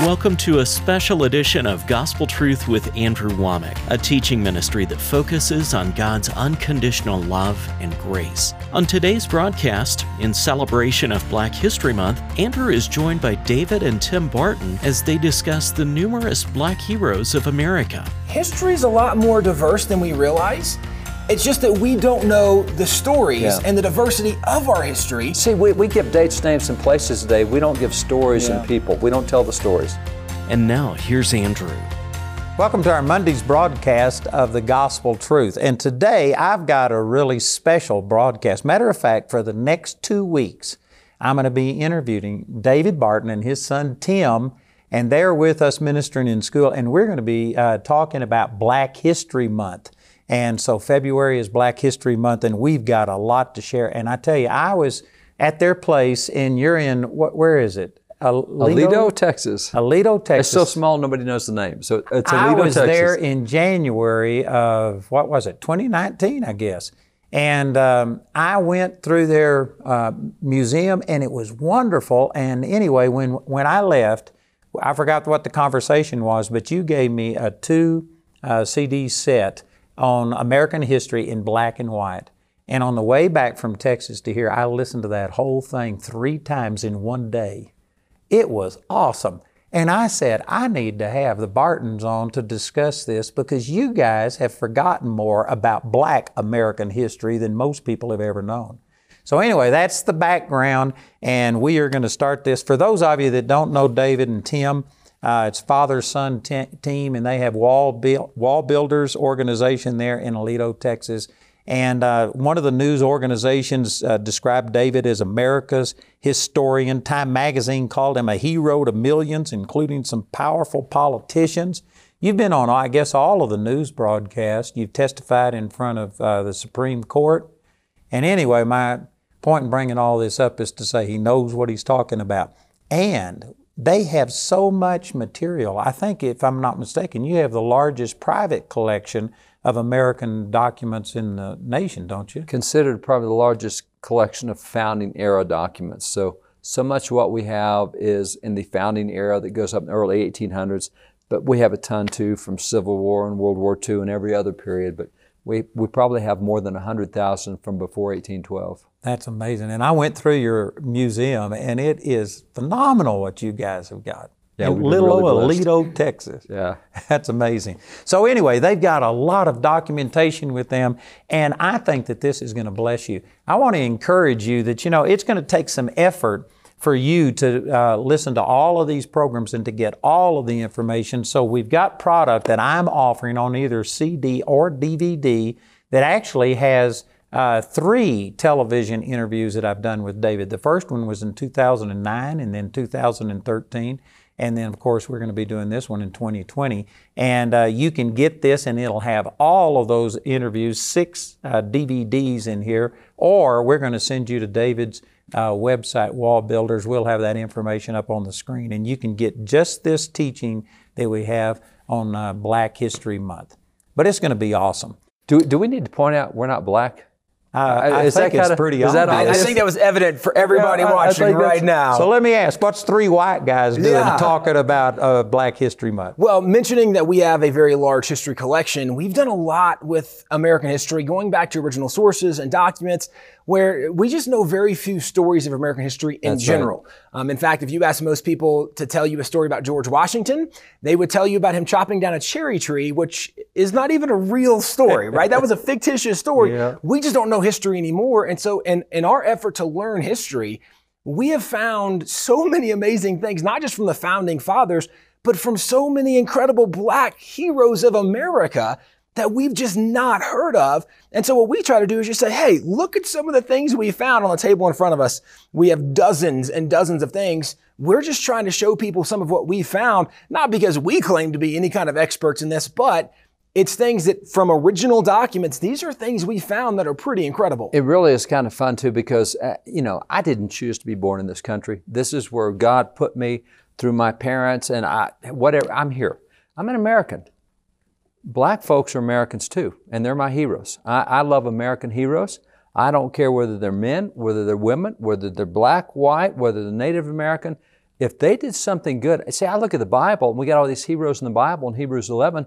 Welcome to a special edition of Gospel Truth with Andrew Wommack, a teaching ministry that focuses on God's unconditional love and grace. On today's broadcast, in celebration of Black History Month, Andrew is joined by David and Tim Barton as they discuss the numerous black heroes of America. History is a lot more diverse than we realize. It's just that we don't know the stories Yeah. and the diversity of our history. See, we, we give dates, names, and places today. We don't give stories Yeah. and people. We don't tell the stories. And now, here's Andrew. Welcome to our Monday's broadcast of the Gospel Truth. And today I've got a really special broadcast. Matter of fact, for the next two weeks, I'm going to be interviewing David Barton and his son Tim, and they're with us ministering in school, and we're going to be uh, talking about Black History Month. And so February is Black History Month, and we've got a lot to share. And I tell you, I was at their place, and you're in, what, where is it? Aledo, Texas. Aledo, Texas. It's so small, nobody knows the name. So it's I Aledo, was Texas. there in January of what was it, 2019, I guess. And um, I went through their uh, museum, and it was wonderful. And anyway, when when I left, I forgot what the conversation was, but you gave me a two uh, CD set on American history in black and white. And on the way back from Texas to here, I listened to that whole thing three times in one day. It was awesome. And I said, I need to have the Bartons on to discuss this because you guys have forgotten more about black American history than most people have ever known. So, anyway, that's the background, and we are going to start this. For those of you that don't know David and Tim, uh, it's father son te- team, and they have Wall, Wall Builders organization there in Aledo, Texas. And uh, one of the news organizations uh, described David as America's historian. Time magazine called him a hero to millions, including some powerful politicians. You've been on, I guess, all of the news broadcasts. You've testified in front of uh, the Supreme Court. And anyway, my point in bringing all this up is to say he knows what he's talking about. And they have so much material. I think, if I'm not mistaken, you have the largest private collection of American documents in the nation, don't you? considered probably the largest collection of founding era documents. So, so much of what we have is in the founding era that goes up in the early 1800s, but we have a ton too from Civil War and World War II and every other period. But we, we probably have more than 100,000 from before 1812. That's amazing. And I went through your museum, and it is phenomenal what you guys have got. Yeah, in little really old Texas. Yeah. That's amazing. So, anyway, they've got a lot of documentation with them, and I think that this is going to bless you. I want to encourage you that, you know, it's going to take some effort for you to uh, listen to all of these programs and to get all of the information. So, we've got product that I'm offering on either CD or DVD that actually has uh, three television interviews that I've done with David. The first one was in 2009 and then 2013. And then, of course, we're going to be doing this one in 2020. And uh, you can get this, and it'll have all of those interviews, six uh, DVDs in here, or we're going to send you to David's uh, website, Wall Builders. We'll have that information up on the screen, and you can get just this teaching that we have on uh, Black History Month. But it's going to be awesome. Do, do we need to point out we're not black? Uh, I is think it's pretty obvious. I, I think that was evident for everybody Yeah, I- I watching right now. So let me ask, what's three white guys doing Yeah. talking about uh, Black History Month? Well, mentioning that we have a very large history collection, we've done a lot with American history, going back to original sources and documents, where we just know very few stories of American history in That's right. general. Um, in fact, if you ask most people to tell you a story about George Washington, they would tell you about him chopping down a cherry tree, which is not even a real story, right? That was a fictitious story. Yeah. We just don't know history anymore. And so, in, in our effort to learn history, we have found so many amazing things, not just from the founding fathers, but from so many incredible black heroes of America that we've just not heard of. And so what we try to do is just say, hey, look at some of the things we found on the table in front of us. We have dozens and dozens of things. We're just trying to show people some of what we found, not because we claim to be any kind of experts in this, but it's things that from original documents, these are things we found that are pretty incredible. It really is kind of fun too because, uh, you know, I didn't choose to be born in this country. This is where God put me through my parents and I, whatever, I'm here. I'm an American. Black folks are Americans too, and they're my heroes. I, I love American heroes. I don't care whether they're men, whether they're women, whether they're black, white, whether they're Native American. if they did something good, see, I look at the Bible and we got all these heroes in the Bible in Hebrews 11.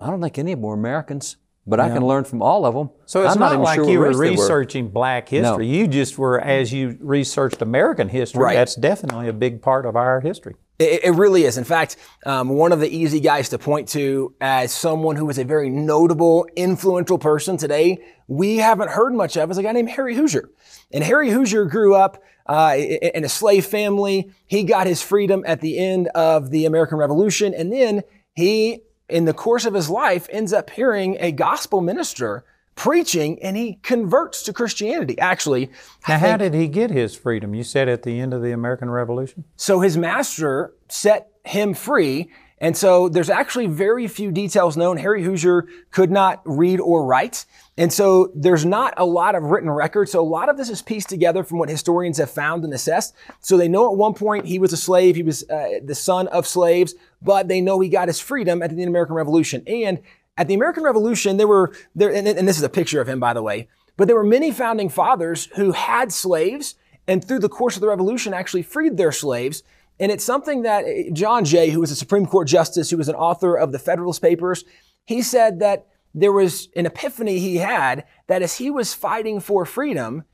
I don't think any of them were Americans, but I can learn from all of them. So it's I'm not, even like sure you were researching black history. You just were, as you researched American history, Right. that's definitely a big part of our history. It, it really is. In fact, um, one of the easy guys to point to as someone who is a very notable, influential person today, we haven't heard much of, is a guy named Harry Hoosier. And Harry Hoosier grew up uh, in a slave family. He got his freedom at the end of the American Revolution. And then he, in the course of his life, ends up hearing a gospel minister preaching and he converts to Christianity. Actually, Now, how did he get his freedom? You said at the end of the American Revolution? so his master set him free. And so there's actually very few details known. Harry Hoosier could not read or write. And so there's not a lot of written record. So a lot of this is pieced together from what historians have found and assessed. So they know at one point he was a slave. He was uh, the son of slaves, but they know he got his freedom at the American Revolution. And at the American Revolution, there were there, and, and this is a picture of him, by the way, but there were many founding fathers who had slaves and through the course of the revolution actually freed their slaves. And it's something that uh, John Jay, who was a Supreme Court justice, who was an author of the Federalist Papers, he said that there was an epiphany he had that as he was fighting for freedom,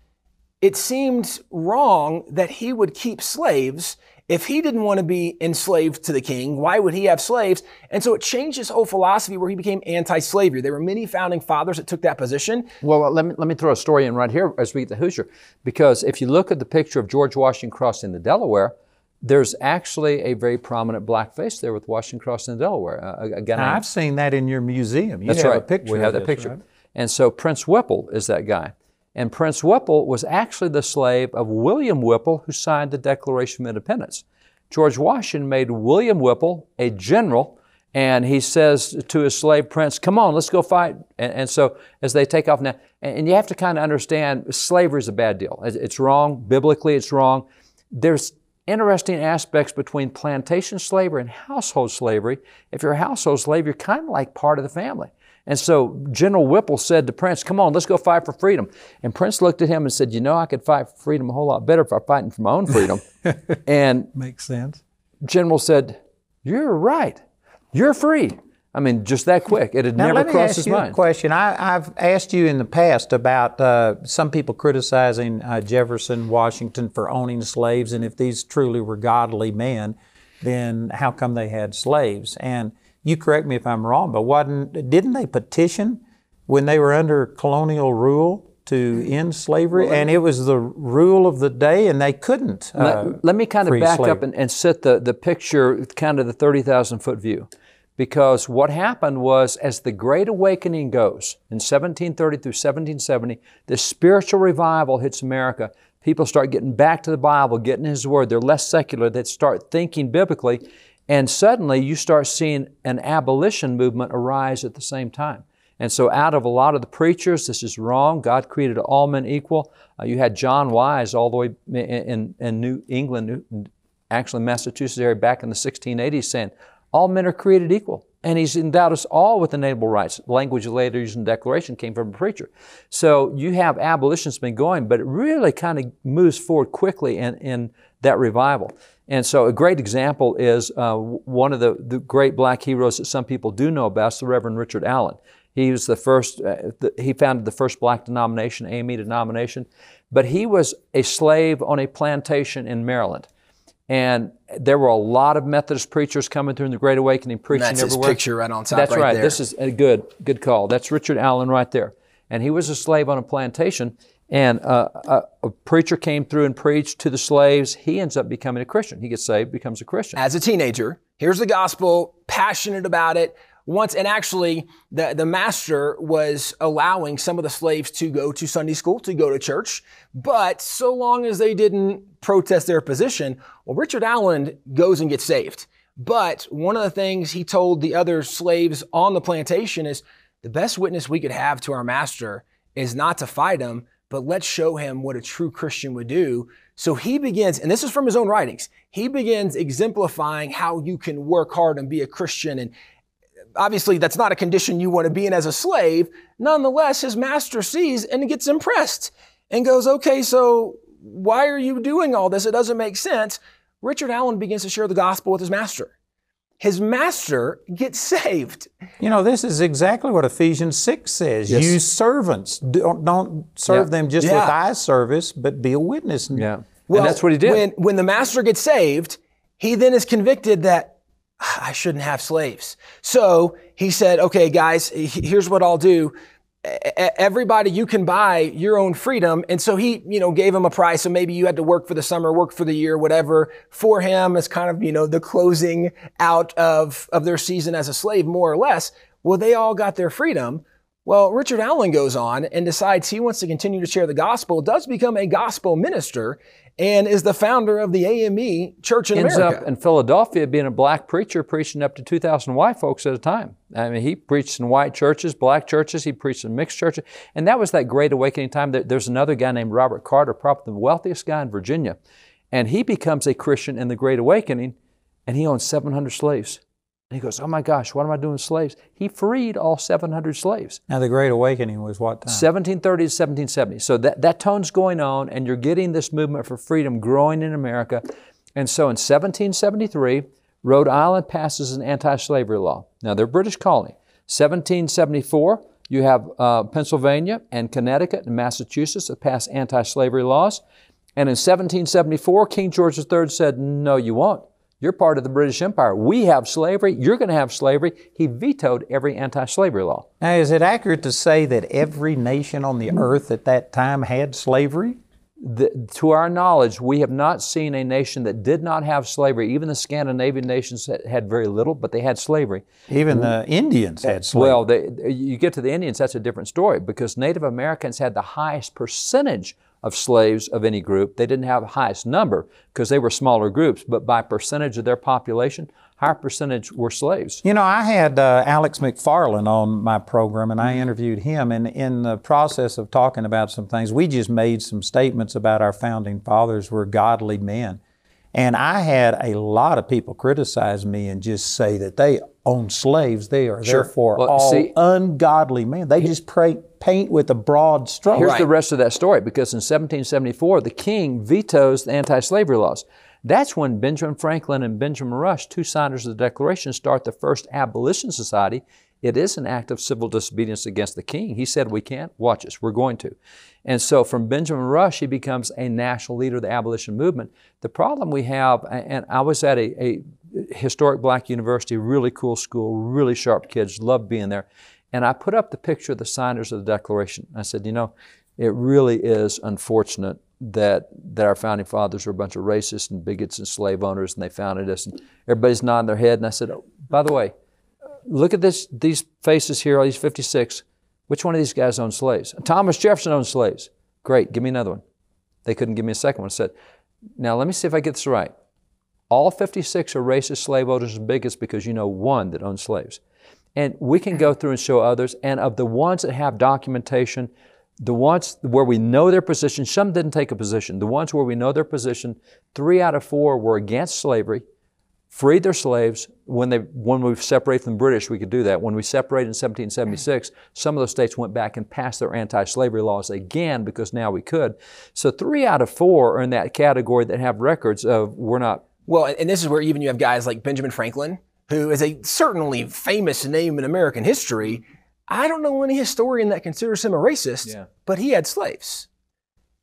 it seemed wrong that he would keep slaves. If he didn't want to be enslaved to the king, why would he have slaves? And so it changed his whole philosophy where he became anti-slavery. There were many founding fathers that took that position. Well, let me, let me throw a story in right here as we get to Hoosier. Because if you look at the picture of George Washington crossing the Delaware, there's actually a very prominent black face there with Washington crossing the Delaware. Uh, a, a Now, I've seen that in your museum. You That's have right. a picture we have that picture. right? And so Prince Whipple is that guy. And Prince Whipple was actually the slave of William Whipple, who signed the Declaration of Independence. George Washington made William Whipple a general, and he says to his slave prince, Come on, let's go fight. And, and so as they take off now, and, and you have to kind of understand slavery is a bad deal. It's, it's wrong. Biblically, it's wrong. There's interesting aspects between plantation slavery and household slavery. If you're a household slave, you're kind of like part of the family. And so General Whipple said to Prince, Come on, let's go fight for freedom. And Prince looked at him and said, You know, I could fight for freedom a whole lot better if I'm fighting for my own freedom. and Makes sense. General said, You're right. You're free. I mean, just that quick. It had Now, never let me crossed ask his you mind. a question. I, I've asked you in the past about uh, some people criticizing uh, Jefferson, Washington for owning slaves, and if these truly were godly men, then how come they had slaves? And you correct me if I'm wrong, but wasn't didn't they petition when they were under colonial rule to end slavery? and it was the rule of the day, and they couldn't. Uh, let, let me kind of back slavery. up and, and set the, the picture, kind of the 30,000 foot view. Because what happened was, as the Great Awakening goes in 1730 through 1770, the spiritual revival hits America. People start getting back to the Bible, getting His Word. They're less secular. They start thinking biblically. And suddenly you start seeing an abolition movement arise at the same time. And so, out of a lot of the preachers, this is wrong. God created all men equal. Uh, you had John Wise all the way in, in, New England, actually Massachusetts area, back in the 1680s, saying all men are created equal. And he's endowed us all with inalienable rights. Language later used in the Declaration came from a preacher. So you have abolition's been going, but it really kind of moves forward quickly in, in that revival. And so a great example is uh, one of the, the great black heroes that some people do know about is the Reverend Richard Allen. He was the first, uh, the, he founded the first black denomination, AME denomination, but he was a slave on a plantation in Maryland. And there were a lot of Methodist preachers coming through in the Great Awakening, preaching That's his everywhere. picture right on top That's right right. This is a good, good call. That's Richard Allen right there. And he was a slave on a plantation. And uh, a, a preacher came through and preached to the slaves. He ends up becoming a Christian. He gets saved, becomes a Christian. as a teenager. Here's the gospel, passionate about it. Once, and actually, the, the master was allowing some of the slaves to go to Sunday school, to go to church, but so long as they didn't protest their position, well, Richard Allen goes and gets saved. But one of the things he told the other slaves on the plantation is the best witness we could have to our master is not to fight him, but let's show him what a true Christian would do. So he begins, and this is from his own writings, he begins exemplifying how you can work hard and be a Christian. And obviously, that's not a condition you want to be in as a slave. Nonetheless, his master sees and gets impressed and goes, okay, so why are you doing all this? It doesn't make sense. Richard Allen begins to share the gospel with his master. His master gets saved. You know, this is exactly what Ephesians 6 says. Yes. You servants, don't, don't serve Yeah. them just Yeah. with eye service, but be a witness. Yeah. and that's what he did. When, when the master gets saved, he then is convicted that "Ah, I shouldn't have slaves. So he said, okay, guys, here's what I'll do. Everybody, you can buy your own freedom. And so he, you know, gave him a price. So maybe you had to work for the summer, work for the year, whatever, for him as kind of, you know, the closing out of, of their season as a slave, more or less. Well, they all got their freedom. Well, Richard Allen goes on and decides he wants to continue to share the gospel, does become a gospel minister, and is the founder of the AME Church in ends America. up in Philadelphia being a black preacher preaching up to 2,000 white folks at a time. I mean, he preached in white churches, black churches, he preached in mixed churches. And that was that great awakening time. There's another guy named Robert Carter, probably the wealthiest guy in Virginia. And he becomes a Christian in the Great Awakening, and he owns 700 slaves. And he goes, Oh my gosh, what am I doing with slaves? He freed all 700 slaves. Now, the Great Awakening was what time? 1730 to 1770. So that, that tone's going on, and you're getting this movement for freedom growing in America. And so in 1773, Rhode Island passes an anti slavery law. Now, they're a British colony. 1774, you have uh, Pennsylvania and Connecticut and Massachusetts that pass anti slavery laws. And in 1774, King George III said, No, you won't. You're part of the British Empire. We have slavery. You're going to have slavery. He vetoed every anti slavery law. Now, is it accurate to say that every nation on the earth at that time had slavery? the, to our knowledge, we have not seen a nation that did not have slavery. Even the Scandinavian nations had, very little, but they had slavery. Even the Indians had slavery. Well, they, you get to the Indians, that's a different story because Native Americans had the highest percentage of slaves of any group. They didn't have the highest number because they were smaller groups, but by percentage of their population, higher percentage were slaves. You know, I had uh, Alex McFarland on my program, and I interviewed him. And in the process of talking about some things, we just made some statements about our founding fathers were godly men. And I had a lot of people criticize me and just say that they own slaves. They are therefore Well, all see- ungodly men. They just pray, paint with a broad stroke. Here's the rest of that story because in 1774, the king vetoes the anti slavery laws. That's when Benjamin Franklin and Benjamin Rush, two signers of the Declaration, start the first abolition society. It is an act of civil disobedience against the king. He said, We can't. Watch us. We're going to. And so from Benjamin Rush, he becomes a national leader of the abolition movement. The problem we have, and I was at a, a historic black university, really cool school, really sharp kids, loved being there. And I put up the picture of the signers of the Declaration. I said, you know, it really is unfortunate that that our founding fathers were a bunch of racists and bigots and slave owners, and they founded us. And everybody's nodding their head. And I said, oh, by the way, look at this these faces here, all these 56. Which one of these guys owned slaves? Thomas Jefferson owned slaves. Great, give me another one. They couldn't give me a second one. I said, now let me see if I get this right. All 56 are racist slave owners and bigots because you know one that owns slaves. And we can go through and show others. And of the ones that have documentation, the ones where we know their position, some didn't take a position. The ones where we know their position, three out of four were against slavery, freed their slaves. When they when we separated from the British, we could do that. When we separated in 1776, some of those states went back and passed their anti-slavery laws again because now we could. So three out of four are in that category that have records of we're not Well, and this is where even you have guys like Benjamin Franklin, who is a certainly famous name in American history. I don't know any historian that considers him a racist, Yeah. but he had slaves.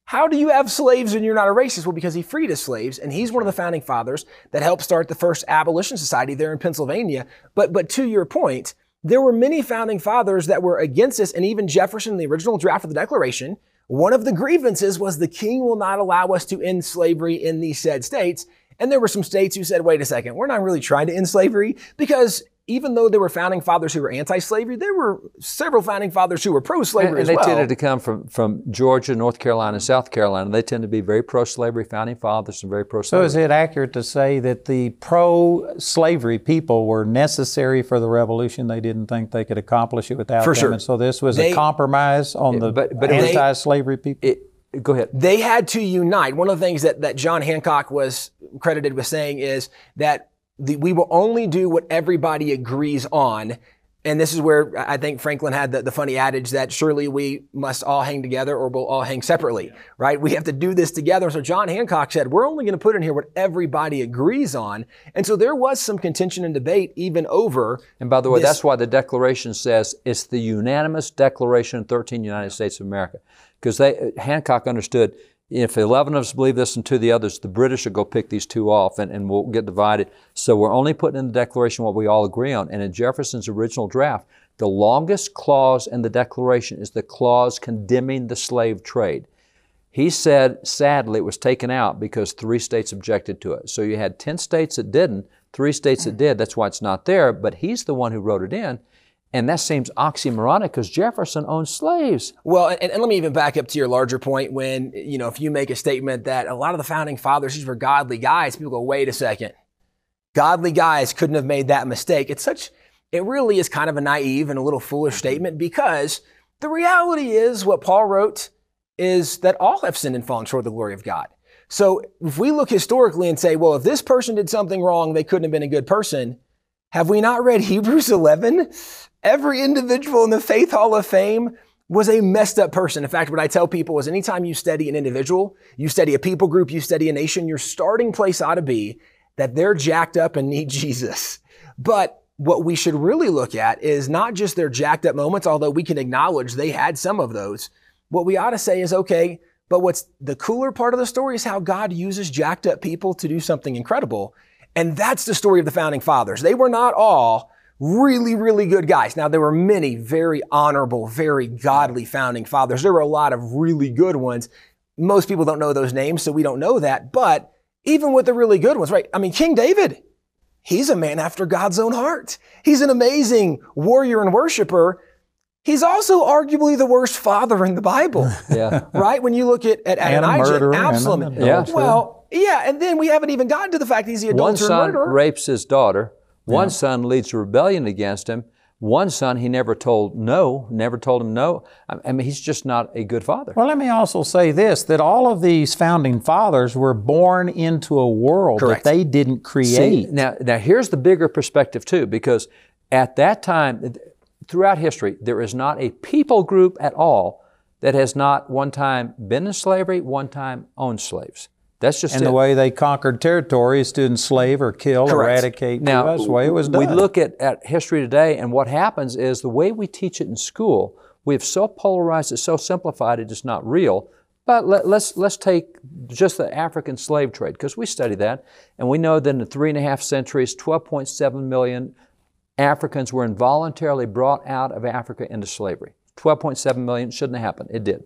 How do you have slaves and you're not a racist? Well, because he freed his slaves, and he's one of the founding fathers that helped start the first abolition society there in Pennsylvania. But but to your point, there were many founding fathers that were against this, and even Jefferson, in the original draft of the Declaration, one of the grievances was the king will not allow us to end slavery in these said states. And there were some states who said, wait a second, we're not really trying to end slavery because even though there were founding fathers who were anti-slavery, there were several founding fathers who were pro-slavery And, and as they well. tended to come from, from Georgia, North Carolina, and South Carolina. They tend to be very pro-slavery founding fathers and very pro-slavery. is it accurate to say that the pro-slavery people were necessary for the revolution? They didn't think they could accomplish it without For them, sure. and so this was They- a compromise on the but- but anti-slavery people. It- go ahead. they had to unite. One of the things that, that John Hancock was credited with saying is that the, we will only do what everybody agrees on. And this is where I think Franklin had the, the funny adage that surely we must all hang together or we'll all hang separately, right? We have to do this together. So John Hancock said, we're only going to put in here what everybody agrees on. And so there was some contention and debate even over. And by the way, this- that's why the Declaration says it's the unanimous declaration of 13 United States of America. Because they Hancock understood if 11 of us believe this and two of the others, the British will go pick these two off and, and we'll get divided. So we're only putting in the Declaration what we all agree on. And in Jefferson's original draft, the longest clause in the Declaration is the clause condemning the slave trade. He said, sadly, it was taken out because three states objected to it. So you had 10 states that didn't, three states that did. That's why it's not there. But he's the one who wrote it in. And that seems oxymoronic because Jefferson owned slaves. Well, and, and let me even back up to your larger point when, you know, if you make a statement that a lot of the founding fathers, these were godly guys, people go, wait a second. Godly guys couldn't have made that mistake. It's such, it really is kind of a naive and a little foolish statement because the reality is what Paul wrote is that all have sinned and fallen short of the glory of God. So if we look historically and say, well, if this person did something wrong, they couldn't have been a good person. Have we not read Hebrews 11? Every individual in the Faith Hall of Fame was a messed up person. In fact, what I tell people is anytime you study an individual, you study a people group, you study a nation, your starting place ought to be that they're jacked up and need Jesus. But what we should really look at is not just their jacked up moments, although we can acknowledge they had some of those. What we ought to say is, okay, but what's the cooler part of the story is how God uses jacked up people to do something incredible. And that's the story of the founding fathers. They were not all really, really good guys. Now, there were many very honorable, very godly founding fathers. There were a lot of really good ones. Most people don't know those names, so we don't know that. But even with the really good ones, right? I mean, King David, he's a man after God's own heart. He's an amazing warrior and worshiper. He's also arguably the worst father in the Bible, Yeah. right? When you look at, at And a Adonijah, and an Absalom. adulterer. Well, yeah, and then we haven't even gotten to the fact he's the One adulterer and son murderer. rapes his daughter. One son leads a rebellion against him. One son he never told no, never told him no. I I mean, he's just not a good father. Well, let me also say this that all of these founding fathers were born into a world Correct. that they didn't create. See, now, now here's the bigger perspective too, because at that time, throughout history, there is not a people group at all that has not one time been in slavery, one time owned slaves. That's just and it. the way they conquered territory is to enslave or kill, Correct. eradicate. Now, that's the way it was done. we look at, at history today, and what happens is the way we teach it in school, we have so polarized it, so simplified it, it's not real. But let, let's let's take just the African slave trade because we study that, and we know that in the three and a half centuries, 12.7 million Africans were involuntarily brought out of Africa into slavery. 12.7 million shouldn't have happened. It did.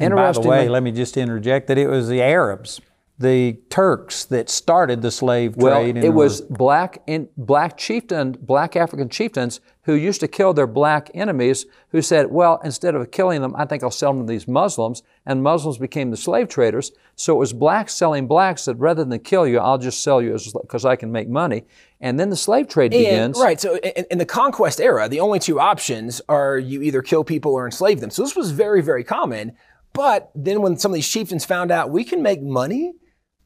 And by the way, let me just interject that it was the Arabs, the Turks, that started the slave Well, trade. and it was black in, black chieftain, black African chieftains who used to kill their black enemies. Who said, "Well, instead of killing them, I think I'll sell them to these Muslims." And Muslims became the slave traders. So it was blacks selling blacks that "Rather than kill you, I'll just sell you because I can make money." And then the slave trade And- begins. right. So in, in the conquest era, the only two options are you either kill people or enslave them. So this was very, very common. But then when some of these chieftains found out we can make money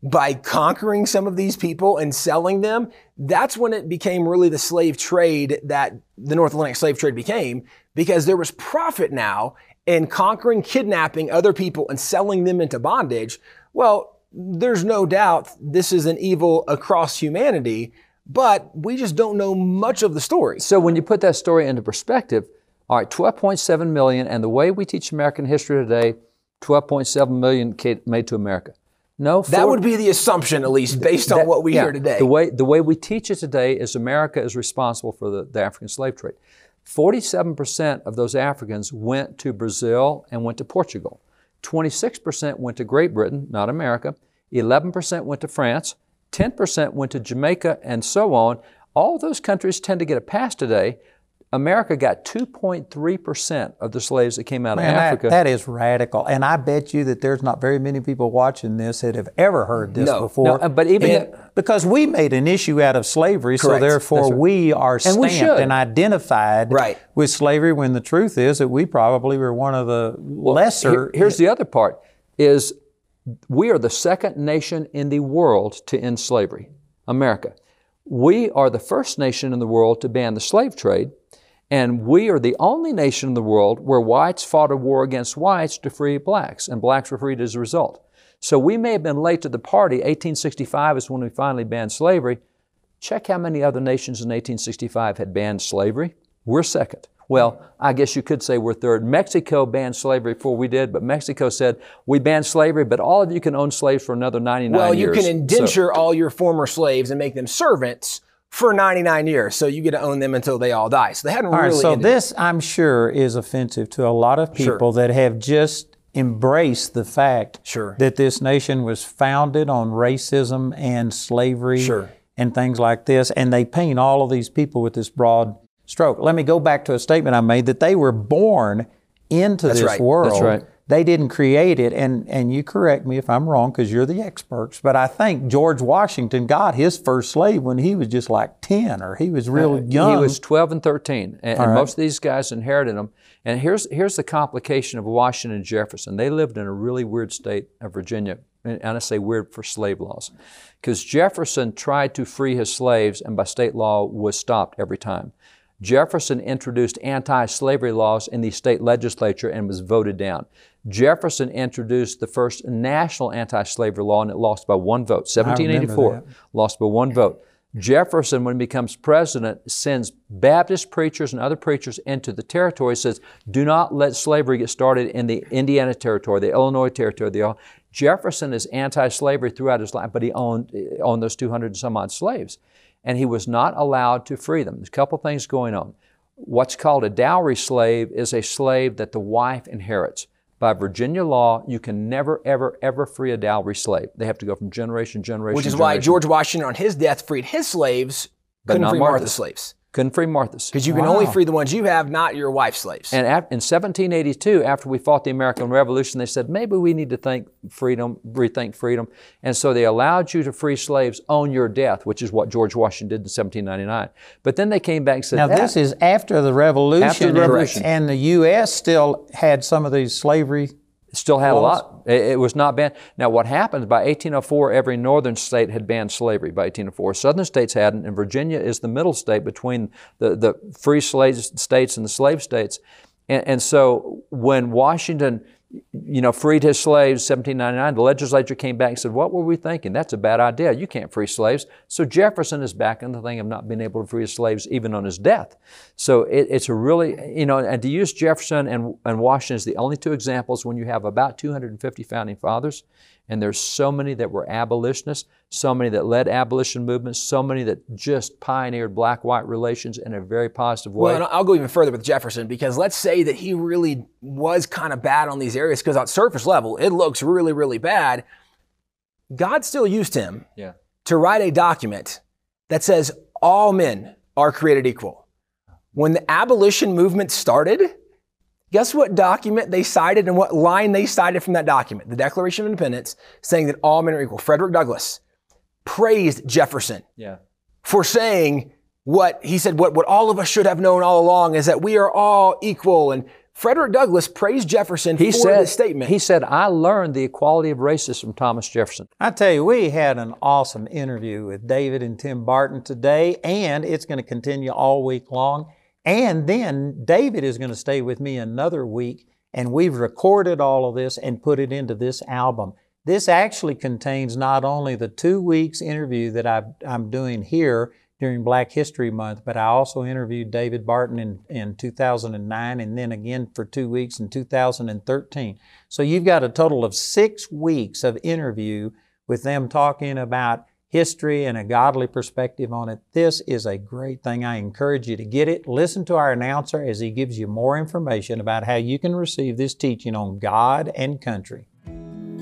by conquering some of these people and selling them, that's when it became really the slave trade that the North Atlantic slave trade became because there was profit now in conquering, kidnapping other people and selling them into bondage. Well, there's no doubt this is an evil across humanity, but we just don't know much of the story. So when you put that story into perspective, all right, 12.7 million, and the way we teach American history today, 12.7 million made to America. No, That would be the assumption, at least based on what we yeah, hear today. The way, the way we teach it today is America is responsible for the, the African slave trade. 47% of those Africans went to Brazil and went to Portugal. 26% went to Great Britain, not America. 11% went to France. 10% went to Jamaica, and so on. All those countries tend to get a pass today. America got 2.3% of the slaves that came out Man, of that- Africa. that is radical. And I bet you that there's not very many people watching this that have ever heard this No. before. No, uh, but even And- because we made an issue out of slavery, so therefore right. we are And stamped we should. and identified Right. with slavery when the truth is that we probably were one of the lesser. Here- here's the other part is we are the second nation in the world to end slavery america we are the first nation in the world to ban the slave trade And we are the only nation in the world where whites fought a war against whites to free blacks, and blacks were freed as a result. So we may have been late to the party. 1865 is when we finally banned slavery. Check how many other nations in 1865 had banned slavery. We're second. Well, I guess you could say we're third. Mexico banned slavery before we did, but Mexico said, we banned slavery, but all of you can own slaves for another 99 years. well, years. you can indenture so, all your former slaves and make them servants for 99 years. So you get to own them until they all die. So they hadn't all really. Right, so this, I'm sure, is offensive to a lot of people sure. that have just embraced the fact sure. that this nation was founded on racism and slavery sure. and things like this. And they paint all of these people with this broad stroke. Let me go back to a statement I made that they were born into That's this right. world. That's right. They didn't create it, and, and you correct me if I'm wrong because you're the experts, but I think George Washington got his first slave when he was just like 10 or he was real uh, young. He was 12 and 13, and, and right. most of these guys inherited them. And here's, here's the complication of Washington and Jefferson. They lived in a really weird state of Virginia, and I say weird for slave laws, because Jefferson tried to free his slaves and by state law was stopped every time. Jefferson introduced anti slavery laws in the state legislature and was voted down. Jefferson introduced the first national anti slavery law and it lost by one vote. 1784, lost by one vote. Jefferson, when he becomes president, sends Baptist preachers and other preachers into the territory, says, do not let slavery get started in the Indiana territory, the Illinois territory. The, Jefferson is anti slavery throughout his life, but he owned, eh, owned those 200 and some odd slaves and he was not allowed to free them. There's a couple things going on. What's called a dowry slave is a slave that the wife inherits. By Virginia law, you can never, ever, ever free a dowry slave. They have to go from generation to generation. Which is generation. why George Washington, on his death, freed his slaves, but couldn't free. Martha's slaves. Couldn't free Martha's. Because you can Wow. only free the ones you have, not your wife's slaves. And at, in 1782, after we fought the American Revolution, they said maybe we need to think freedom, rethink freedom, and so they allowed you to free slaves on your death, which is what George Washington did in 1799. But then they came back and said, now, this "Ah, is after the Revolution, After the Revolution. and the U.S. still had some of these slavery. Still had a lot. It, it was not banned. Now, what happened by 1804, every northern state had banned slavery by 1804. Southern states hadn't, and Virginia is the middle state between the, the free slave states and the slave states. And, and so when Washington, you know, freed his slaves 1799, the legislature came back and said, what were we thinking? That's a bad idea. You can't free slaves. So Jefferson is back in the thing of not being able to free his slaves even on his death. So it, it's a really, you know, and to use Jefferson and, and Washington as the only two examples when you have about 250 founding fathers, and there's so many that were abolitionists, so many that led abolition movements, so many that just pioneered black-white relations in a very positive way. Well, I'll go even further with Jefferson because let's say that he really was kind of bad on these areas because at surface level, it looks really, really bad. God still used him yeah. to write a document that says all men are created equal. When the abolition movement started, guess what document they cited and what line they cited from that document? The Declaration of Independence saying that all men are equal. Frederick Douglass praised Jefferson Yeah. for saying what he said, what, what all of us should have known all along is that we are all equal. And Frederick Douglass praised Jefferson He for said, this statement. he said, I learned the equality of races from Thomas Jefferson. I tell you, we had an awesome interview with David and Tim Barton today, and it's going to continue all week long. And then David is going to stay with me another week, and we've recorded all of this and put it into this album. This actually contains not only the two weeks interview that I've, I'm doing here during Black History Month, but I also interviewed David Barton in, in 2009 and then again for two weeks in 2013. So you've got a total of six weeks of interview with them talking about history and a godly perspective on it. This is a great thing. I encourage you to get it. Listen to our announcer as he gives you more information about how you can receive this teaching on God and country.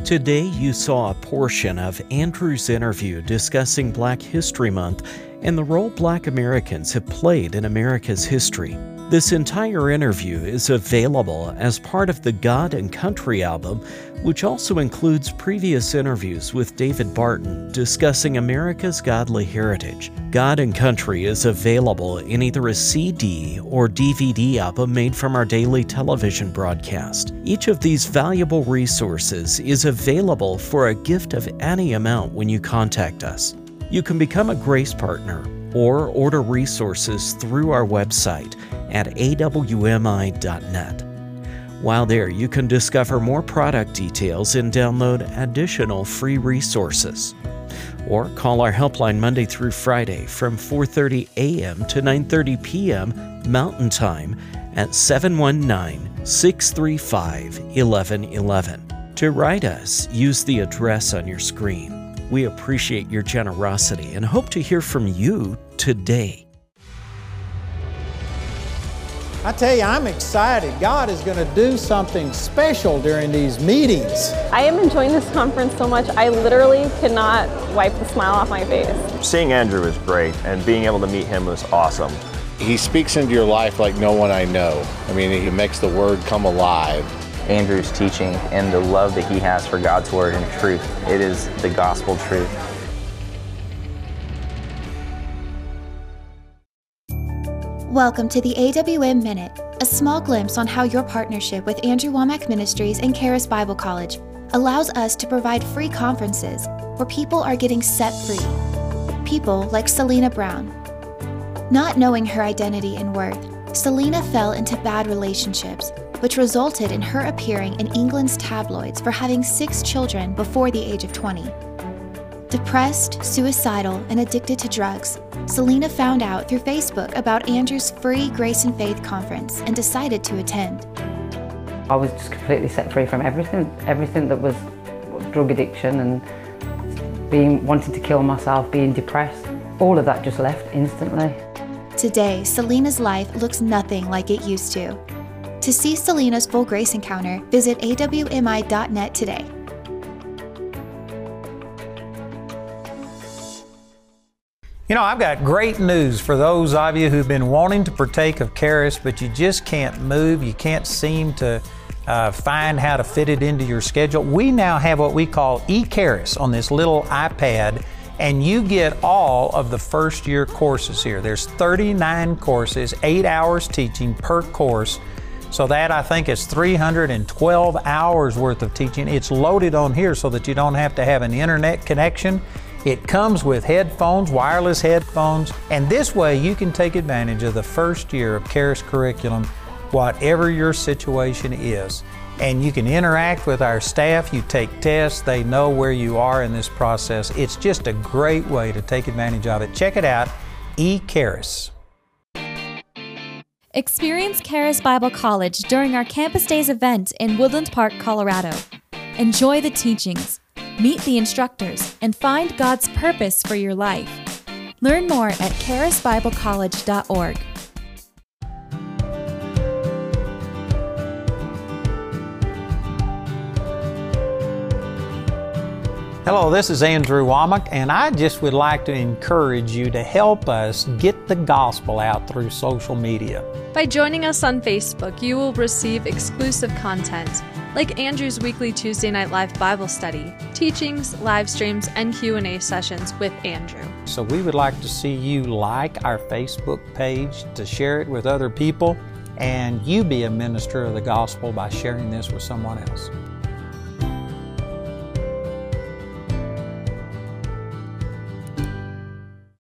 Today, you saw a portion of Andrew's interview discussing Black History Month and the role Black Americans have played in America's history. This entire interview is available as part of the God and Country album, which also includes previous interviews with David Barton discussing America's godly heritage. God and Country is available in either a CD or DVD album made from our daily television broadcast. Each of these valuable resources is available for a gift of any amount when you contact us. You can become a Grace Partner or order resources through our website at awmi.net. While there, you can discover more product details and download additional free resources. Or call our helpline Monday through Friday from 4:30 a.m. to 9:30 p.m. Mountain Time at 719-635-1111. To write us, use the address on your screen. We appreciate your generosity and hope to hear from you today. I tell you, I'm excited. God is going to do something special during these meetings. I am enjoying this conference so much, I literally cannot wipe the smile off my face. Seeing Andrew is great, and being able to meet him was awesome. He speaks into your life like no one I know. I mean, he makes the word come alive. Andrew's teaching and the love that he has for God's word and truth. It is the gospel truth. Welcome to the AWM Minute, a small glimpse on how your partnership with Andrew Wommack Ministries and Charis Bible College allows us to provide free conferences where people are getting set free. People like Selena Brown. Not knowing her identity and worth, Selena fell into bad relationships, which resulted in her appearing in England's tabloids for having six children before the age of 20. Depressed, suicidal, and addicted to drugs, Selena found out through Facebook about Andrew's free Grace and Faith conference and decided to attend. I was just completely set free from everything, everything that was drug addiction and being wanting to kill myself, being depressed. All of that just left instantly. Today, Selena's life looks nothing like it used to. To see Selena's full grace encounter, visit awmi.net today. You know, I've got great news for those of you who've been wanting to partake of Charis, but you just can't move. You can't seem to uh, find how to fit it into your schedule. We now have what we call eCharis on this little iPad, and you get all of the first year courses here. There's 39 courses, eight hours teaching per course. So that I think is 312 hours worth of teaching. It's loaded on here so that you don't have to have an internet connection. It comes with headphones, wireless headphones, and this way you can take advantage of the first year of Charis curriculum, whatever your situation is. And you can interact with our staff, you take tests, they know where you are in this process. It's just a great way to take advantage of it. Check it out, eCharis. Experience Charis Bible College during our Campus Days event in Woodland Park, Colorado. Enjoy the teachings meet the instructors, and find God's purpose for your life. Learn more at charisbiblecollege.org. Hello, this is Andrew Wommack, and I just would like to encourage you to help us get the gospel out through social media. By joining us on Facebook, you will receive exclusive content like Andrew's weekly Tuesday Night Live Bible study, teachings, live streams, and Q&A sessions with Andrew. So we would like to see you like our Facebook page to share it with other people and you be a minister of the gospel by sharing this with someone else.